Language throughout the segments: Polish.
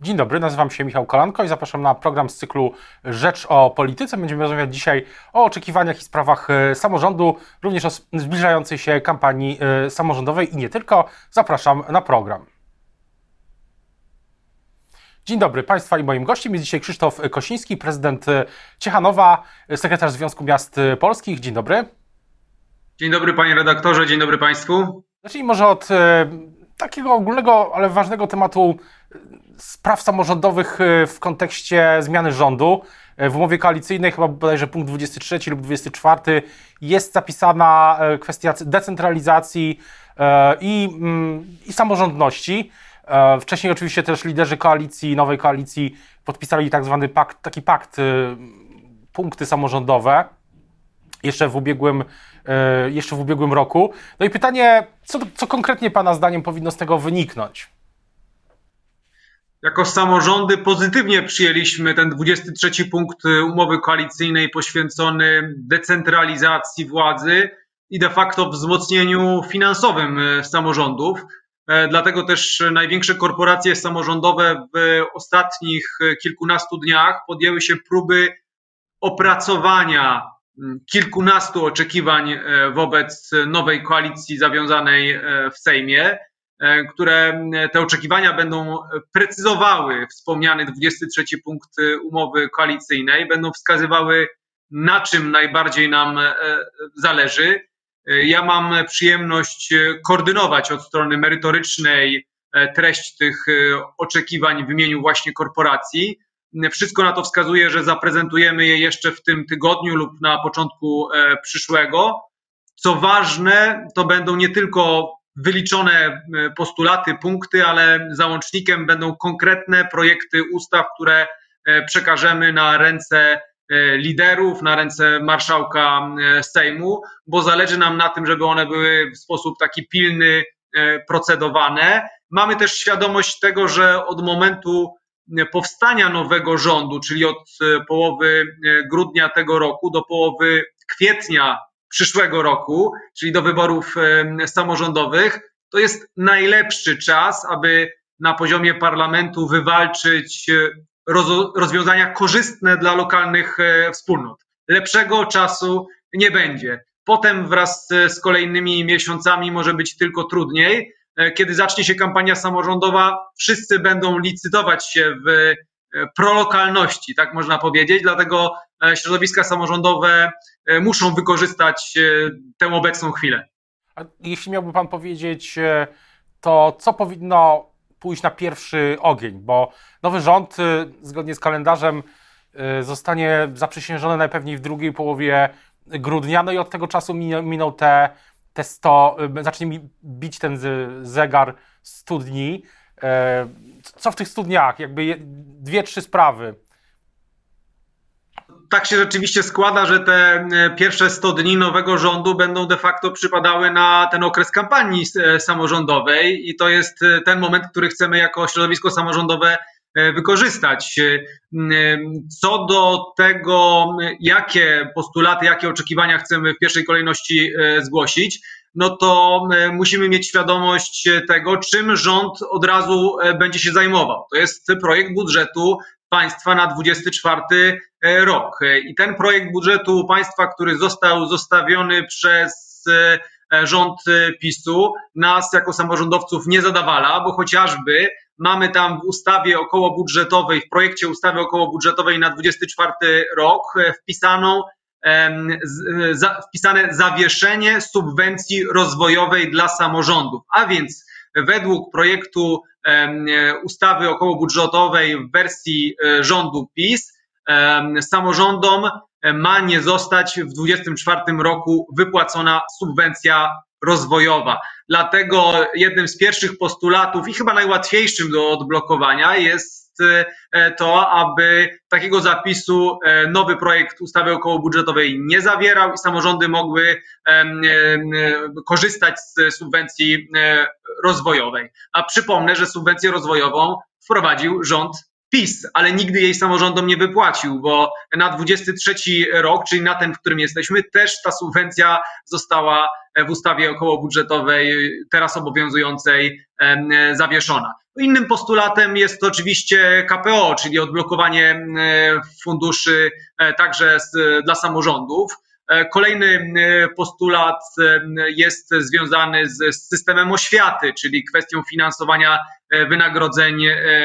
Dzień dobry, nazywam się Michał Kolanko i zapraszam na program z cyklu Rzecz o Polityce. Będziemy rozmawiać dzisiaj o oczekiwaniach i sprawach e, samorządu, również o zbliżającej się kampanii e, samorządowej i nie tylko. Zapraszam na program. Dzień dobry Państwa i moim gościem jest dzisiaj Krzysztof Kosiński, prezydent e, Ciechanowa, sekretarz Związku Miast Polskich. Dzień dobry. Dzień dobry panie redaktorze, dzień dobry Państwu. Zacznijmy może od takiego ogólnego, ale ważnego tematu spraw samorządowych e, w kontekście zmiany rządu. E, w umowie koalicyjnej, chyba bodajże punkt 23 lub 24, jest zapisana e, kwestia decentralizacji i, mm, i samorządności. Wcześniej oczywiście też liderzy koalicji, nowej koalicji podpisali tak zwany pakt, taki pakt, punkty samorządowe jeszcze w ubiegłym, jeszcze w ubiegłym roku. No i pytanie, co, co konkretnie Pana zdaniem powinno z tego wyniknąć? Jako samorządy pozytywnie przyjęliśmy ten 23 punkt umowy koalicyjnej poświęcony decentralizacji władzy i de facto wzmocnieniu finansowym e, samorządów. E, dlatego też największe korporacje samorządowe w ostatnich kilkunastu dniach podjęły się próby opracowania kilkunastu oczekiwań e, wobec nowej koalicji zawiązanej w Sejmie. E, które te oczekiwania będą precyzowały wspomniany 23 punkt umowy koalicyjnej, będą wskazywały, na czym najbardziej nam e, zależy. E, ja mam przyjemność koordynować od strony merytorycznej treść tych oczekiwań w imieniu właśnie korporacji. Wszystko na to wskazuje, że zaprezentujemy je jeszcze w tym tygodniu lub na początku przyszłego. Co ważne, to będą nie tylko wyliczone e, postulaty, punkty, ale załącznikiem będą konkretne projekty ustaw, które e, przekażemy na ręce e, liderów, na ręce marszałka Sejmu, bo zależy nam na tym, żeby one były w sposób taki pilny procedowane. Mamy też świadomość tego, że od momentu powstania nowego rządu, czyli od połowy grudnia tego roku do połowy kwietnia przyszłego roku, czyli do wyborów samorządowych, to jest najlepszy czas, aby na poziomie parlamentu wywalczyć e, rozwiązania korzystne dla lokalnych e, wspólnot. Lepszego czasu nie będzie. Potem wraz z kolejnymi miesiącami może być tylko trudniej. E, kiedy zacznie się kampania samorządowa, wszyscy będą licytować się w prolokalności, tak można powiedzieć. Dlatego środowiska samorządowe muszą wykorzystać tę obecną chwilę. A jeśli miałby Pan powiedzieć, e, to co powinno pójść na pierwszy ogień? Bo nowy rząd, e, zgodnie z kalendarzem, e, zostanie zaprzysiężony najpewniej w drugiej połowie grudnia, no i od tego czasu minął te, te 100, zacznie bić ten zegar 100 dni. Co w tych 100 dniach? Jakby dwie, trzy sprawy tak się rzeczywiście składa, że te e, pierwsze 100 dni nowego rządu będą de facto przypadały na ten okres kampanii e, samorządowej i to jest e, ten moment, który chcemy jako środowisko samorządowe wykorzystać. Co do tego, jakie postulaty, jakie oczekiwania chcemy w pierwszej kolejności zgłosić, no to musimy mieć świadomość tego, czym rząd od razu będzie się zajmował. To jest projekt budżetu państwa na 24 e, rok. I ten projekt budżetu państwa, który został zostawiony przez e, rząd PiSu, nas jako samorządowców nie zadawala, bo chociażby mamy tam w ustawie okołobudżetowej, w projekcie ustawy okołobudżetowej na 24 rok e, wpisaną wpisane zawieszenie subwencji rozwojowej dla samorządów, a więc według projektu ustawy okołobudżetowej w wersji e, rządu PiS samorządom e, ma nie zostać w 2024 roku wypłacona subwencja rozwojowa. Dlatego jednym z pierwszych postulatów i chyba najłatwiejszym do odblokowania jest E, to, aby takiego zapisu e, nowy projekt ustawy okołobudżetowej nie zawierał i samorządy mogły e, korzystać z subwencji rozwojowej. A przypomnę, że subwencję rozwojową wprowadził rząd PiS, ale nigdy jej samorządom nie wypłacił, bo na 23 rok, czyli na ten, w którym jesteśmy, też ta subwencja została w ustawie okołobudżetowej, teraz obowiązującej, zawieszona. Innym postulatem jest oczywiście KPO, czyli odblokowanie funduszy e, także dla samorządów. E, kolejny e, postulat e, jest związany z systemem oświaty, czyli kwestią finansowania wynagrodzeń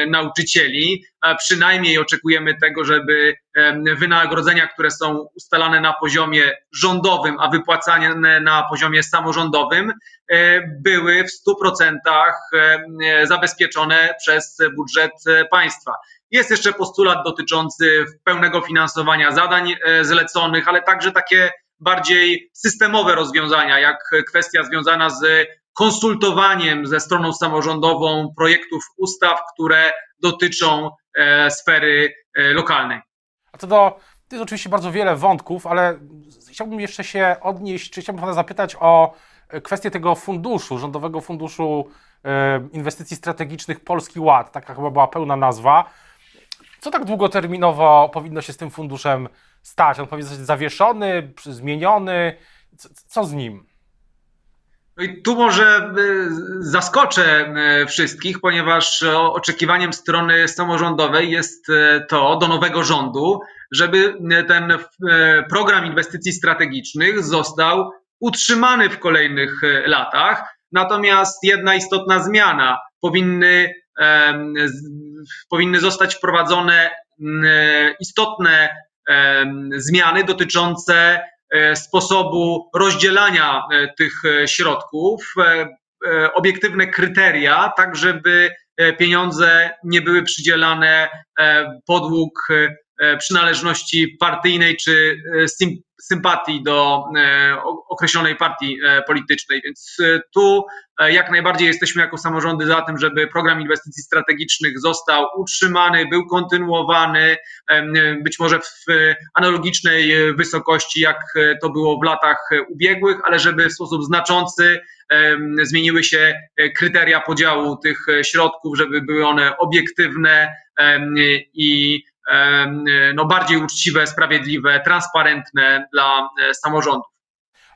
nauczycieli. Przynajmniej oczekujemy tego, żeby wynagrodzenia, które są ustalane na poziomie rządowym, a wypłacane na poziomie samorządowym, były w 100% zabezpieczone przez budżet państwa. Jest jeszcze postulat dotyczący pełnego finansowania zadań e, zleconych, ale także takie bardziej systemowe rozwiązania, jak kwestia związana z konsultowaniem ze stroną samorządową projektów ustaw, które dotyczą e, sfery e, lokalnej. A to do, to jest oczywiście bardzo wiele wątków, ale chciałbym jeszcze się odnieść, czy chciałbym Pana zapytać o kwestię tego funduszu, Rządowego Funduszu Inwestycji Strategicznych Polski Ład, taka chyba była pełna nazwa. Co tak długoterminowo powinno się z tym funduszem stać? On powinien zostać zawieszony, zmieniony? Co z nim? No i tu może e, zaskoczę e, wszystkich, ponieważ oczekiwaniem strony samorządowej jest to do nowego rządu, żeby ten program inwestycji strategicznych został utrzymany w kolejnych latach. Natomiast jedna istotna zmiana powinny powinny zostać wprowadzone e, istotne zmiany dotyczące e, sposobu rozdzielania e, tych środków, obiektywne kryteria, tak żeby pieniądze nie były przydzielane podług przynależności partyjnej czy sympatii do e, określonej partii e, politycznej. Więc e, tu jak najbardziej jesteśmy jako samorządy za tym, żeby program inwestycji strategicznych został utrzymany, był kontynuowany, być może w analogicznej wysokości, jak to było w latach ubiegłych, ale żeby w sposób znaczący zmieniły się kryteria podziału tych środków, żeby były one obiektywne i no, bardziej uczciwe, sprawiedliwe, transparentne dla e, samorządów.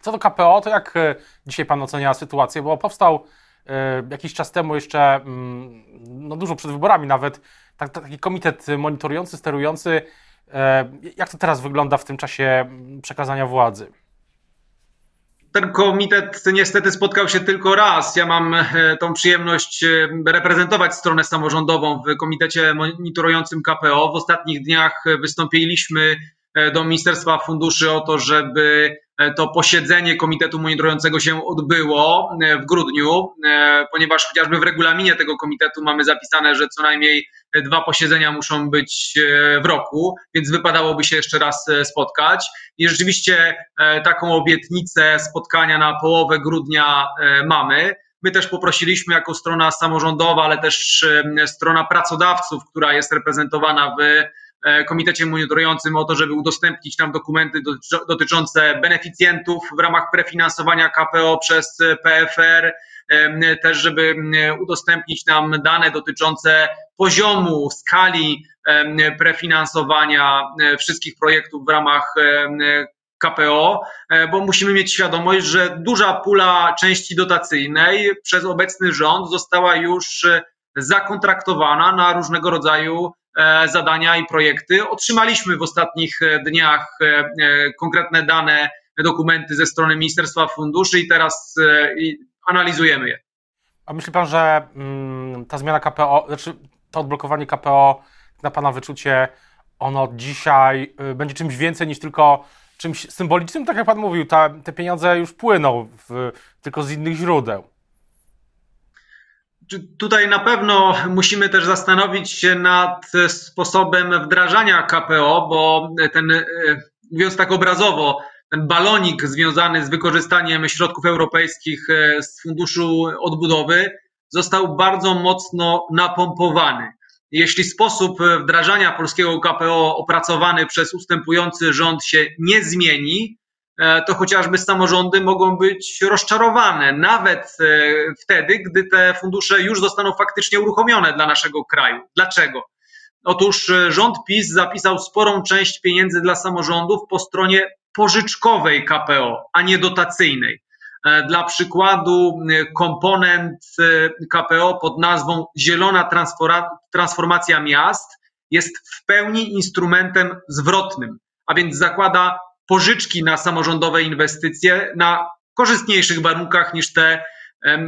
Co do KPO, to jak e, dzisiaj Pan ocenia sytuację? Bo powstał e, jakiś czas temu jeszcze, mm, no dużo przed wyborami nawet, tak, taki komitet monitorujący, sterujący. Jak to teraz wygląda w tym czasie mm, przekazania władzy? Ten komitet niestety spotkał się tylko raz. Ja mam e, tą przyjemność e, reprezentować stronę samorządową w komitecie monitorującym KPO. W ostatnich dniach wystąpiliśmy e, do Ministerstwa Funduszy o to, żeby to posiedzenie komitetu monitorującego się odbyło w grudniu, ponieważ chociażby w regulaminie tego komitetu mamy zapisane, że co najmniej dwa posiedzenia muszą być w roku, więc wypadałoby się jeszcze raz spotkać. I rzeczywiście e, taką obietnicę spotkania na połowę grudnia e, mamy. My też poprosiliśmy jako strona samorządowa, ale też e, strona pracodawców, która jest reprezentowana w komitecie monitorującym o to, żeby udostępnić nam dokumenty dotyczące beneficjentów w ramach prefinansowania KPO przez PFR, też żeby udostępnić nam dane dotyczące poziomu, skali prefinansowania e, wszystkich projektów w ramach KPO, e, bo musimy mieć świadomość, że duża pula części dotacyjnej przez obecny rząd została już e, zakontraktowana na różnego rodzaju zadania i projekty. Otrzymaliśmy w ostatnich dniach konkretne dane, dokumenty ze strony Ministerstwa Funduszy i teraz analizujemy je. A myśli pan, że mm, ta zmiana KPO, znaczy to odblokowanie KPO na Pana wyczucie ono dzisiaj y, będzie czymś więcej niż tylko czymś symbolicznym, tak jak Pan mówił, ta, te pieniądze już płyną w, tylko z innych źródeł. Tutaj na pewno musimy też zastanowić się nad sposobem wdrażania KPO, bo ten, y, mówiąc tak obrazowo, ten balonik związany z wykorzystaniem środków europejskich y, z Funduszu Odbudowy został bardzo mocno napompowany. Jeśli sposób wdrażania polskiego KPO opracowany przez ustępujący rząd się nie zmieni, e, to chociażby samorządy mogą być rozczarowane, nawet e, wtedy, gdy te fundusze już zostaną faktycznie uruchomione dla naszego kraju. Dlaczego? Otóż rząd PiS zapisał sporą część pieniędzy dla samorządów po stronie pożyczkowej KPO, a nie dotacyjnej. Dla przykładu, komponent KPO pod nazwą Zielona Transformacja Miast jest w pełni instrumentem zwrotnym, a więc zakłada pożyczki na samorządowe inwestycje na korzystniejszych warunkach niż te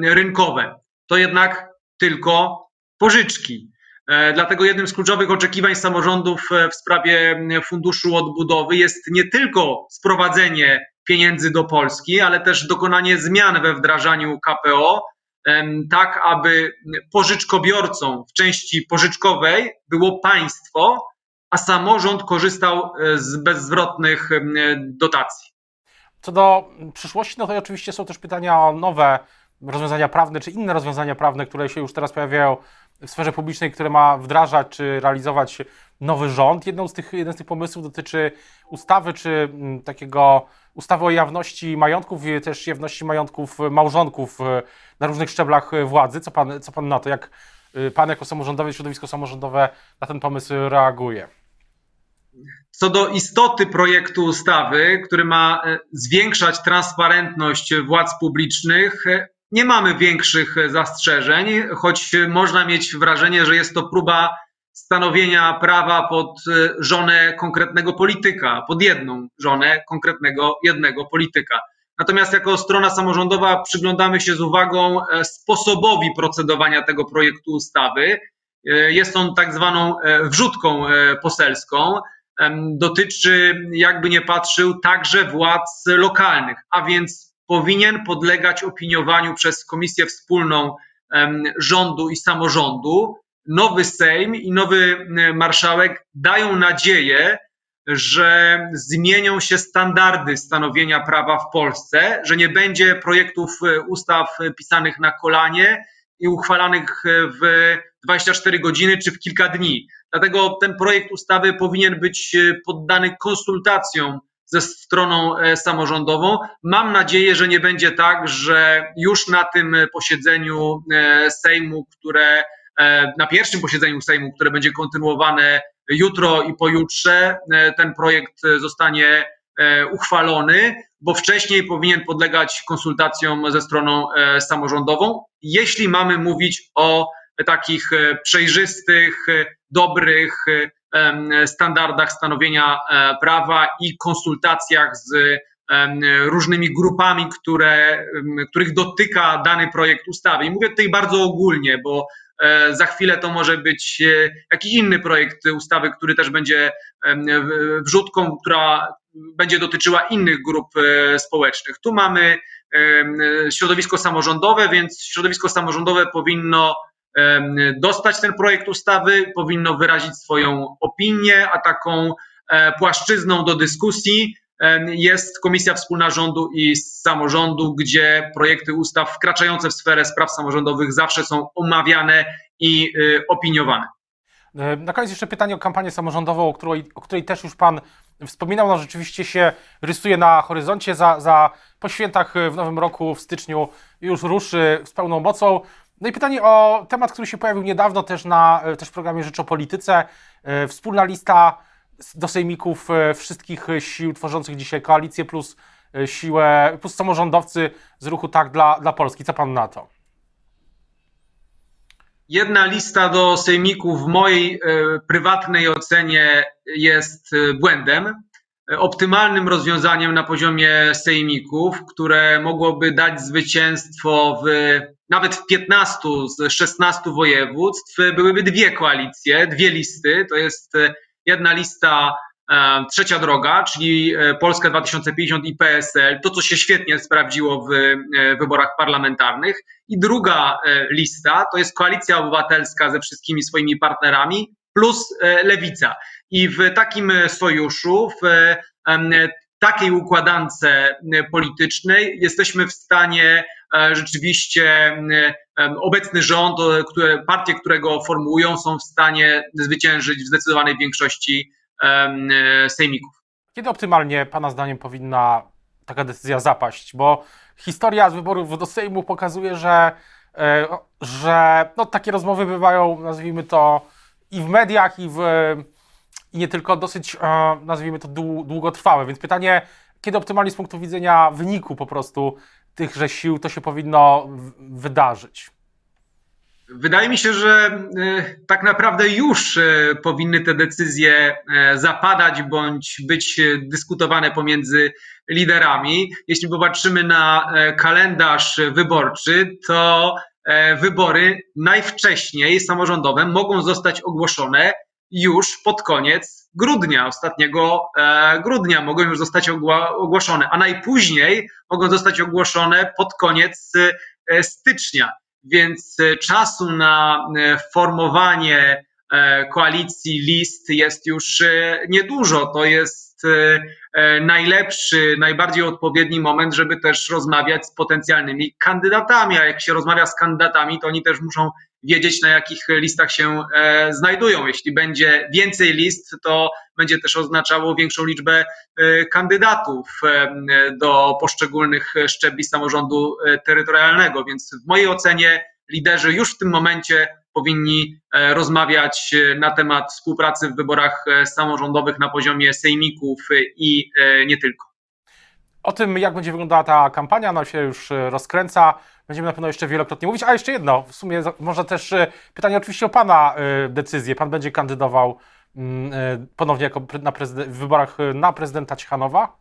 rynkowe. To jednak tylko pożyczki. E, dlatego jednym z kluczowych oczekiwań samorządów e, w sprawie funduszu odbudowy jest nie tylko sprowadzenie pieniędzy do Polski, ale też dokonanie zmian we wdrażaniu KPO, tak aby pożyczkobiorcą w części pożyczkowej było państwo, a samorząd korzystał e, z bezzwrotnych dotacji. Co do przyszłości, no to oczywiście są też pytania o nowe rozwiązania prawne, czy inne rozwiązania prawne, które się już teraz pojawiają w sferze publicznej, które ma wdrażać czy realizować nowy rząd. Jedną z tych, jeden z tych pomysłów dotyczy ustawy, czy mm, takiego ustawy o jawności majątków też jawności majątków małżonków e, na różnych szczeblach władzy. Co pan, co pan na to? Jak e, pan jako samorządowy, środowisko samorządowe na ten pomysł reaguje? Co do istoty projektu ustawy, który ma e, zwiększać transparentność władz publicznych, nie mamy większych zastrzeżeń, choć można mieć wrażenie, że jest to próba stanowienia prawa pod e, żonę konkretnego polityka, pod jedną żonę konkretnego jednego polityka. Natomiast jako strona samorządowa przyglądamy się z uwagą e, sposobowi procedowania tego projektu ustawy. E, jest on tak zwaną wrzutką poselską. Dotyczy, jakby nie patrzył, także władz lokalnych, a więc powinien podlegać opiniowaniu przez Komisję Wspólną Rządu i Samorządu. Nowy Sejm i nowy marszałek dają nadzieję, że zmienią się standardy stanowienia prawa w Polsce, że nie będzie projektów e, ustaw pisanych na kolanie i uchwalanych w 24 godziny czy w kilka dni. Dlatego ten projekt ustawy powinien być e, poddany konsultacjom ze stroną e, samorządową. Mam nadzieję, że nie będzie tak, że już na tym posiedzeniu e, Sejmu, które na pierwszym posiedzeniu Sejmu, które będzie kontynuowane jutro i pojutrze, ten projekt zostanie uchwalony, bo wcześniej powinien podlegać konsultacjom ze stroną samorządową, jeśli mamy mówić o takich przejrzystych, dobrych, standardach stanowienia e, prawa i konsultacjach z różnymi grupami, które, których dotyka dany projekt ustawy. I mówię tutaj bardzo ogólnie, bo e, za chwilę to może być e, jakiś inny projekt ustawy, który też będzie wrzutką, która będzie dotyczyła innych grup społecznych. Tu mamy środowisko samorządowe, więc środowisko samorządowe powinno dostać ten projekt ustawy, powinno wyrazić swoją opinię, a taką e, płaszczyzną do dyskusji jest Komisja Wspólna Rządu i Samorządu, gdzie projekty ustaw wkraczające w sferę spraw samorządowych zawsze są omawiane i y, opiniowane. E, na koniec jeszcze pytanie o kampanię samorządową, o której, o której też już Pan wspominał. No rzeczywiście się rysuje na horyzoncie. Za, za po świętach w nowym roku, w styczniu już ruszy z pełną mocą. No i pytanie o temat, który się pojawił niedawno też, na, e, też w programie Rzecz o Polityce. E, wspólna lista do sejmików e, wszystkich sił tworzących dzisiaj koalicję plus siłę, plus samorządowcy z ruchu Tak dla, dla Polski. Co pan na to? Jedna lista do sejmików w mojej prywatnej ocenie jest błędem optymalnym rozwiązaniem na poziomie sejmików, które mogłoby dać zwycięstwo w nawet w 15 z 16 województw byłyby dwie koalicje, dwie listy. To jest e, jedna lista e, Trzecia droga, czyli e, Polska 2050 i PSL, to co się świetnie sprawdziło w wyborach parlamentarnych. I druga lista to jest Koalicja Obywatelska ze wszystkimi swoimi partnerami plus Lewica. I w takim sojuszu, w takiej układance politycznej jesteśmy w stanie E, rzeczywiście e, obecny rząd, które, partie, które go formułują, są w stanie zwyciężyć w zdecydowanej większości e, sejmików. Kiedy optymalnie Pana zdaniem powinna taka decyzja zapaść? Bo historia z wyborów do Sejmu pokazuje, że, że no, takie rozmowy bywają, nazwijmy to, i w mediach, i, w, i nie tylko dosyć, nazwijmy to, długotrwałe. Więc pytanie, kiedy optymalnie z punktu widzenia wyniku po prostu tychże sił to się powinno wydarzyć? Wydaje mi się, że tak naprawdę już powinny te decyzje zapadać bądź być dyskutowane pomiędzy liderami. Jeśli popatrzymy na kalendarz wyborczy, to wybory najwcześniej samorządowe mogą zostać ogłoszone już pod koniec grudnia, ostatniego grudnia mogą już zostać ogłoszone, a najpóźniej mogą zostać ogłoszone pod koniec stycznia więc e, czasu na e, formowanie e, koalicji list jest już niedużo. To jest najlepszy, najbardziej odpowiedni moment, żeby też rozmawiać z potencjalnymi kandydatami. A jak się rozmawia z kandydatami, to oni też muszą wiedzieć, na jakich listach się znajdują. Jeśli będzie więcej list, to będzie też oznaczało większą liczbę kandydatów do poszczególnych szczebli samorządu terytorialnego. Więc w mojej ocenie liderzy już w tym momencie powinni rozmawiać na temat współpracy w wyborach samorządowych na poziomie sejmików i nie tylko. O tym, jak będzie wyglądała ta kampania, ona się już rozkręca. Będziemy na pewno jeszcze wielokrotnie mówić. A jeszcze jedno, w sumie może też pytanie oczywiście o Pana decyzję. Pan będzie kandydował Mm, e, ponownie jako na w wyborach e, na prezydenta Ciechanowa?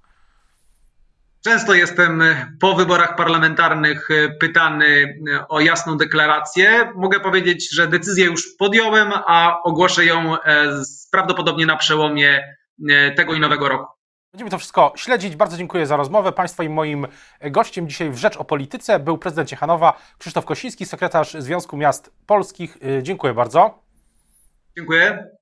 Często jestem e, po wyborach parlamentarnych pytany o jasną deklarację. Mogę powiedzieć, że decyzję już podjąłem, a ogłoszę ją prawdopodobnie na przełomie tego i nowego roku. Będziemy to wszystko śledzić. Bardzo dziękuję za rozmowę. Państwa i moim gościem dzisiaj w Rzecz o Polityce był prezydent Ciechanowa Krzysztof Kosiński, sekretarz Związku Miast Polskich. Dziękuję bardzo. Dziękuję.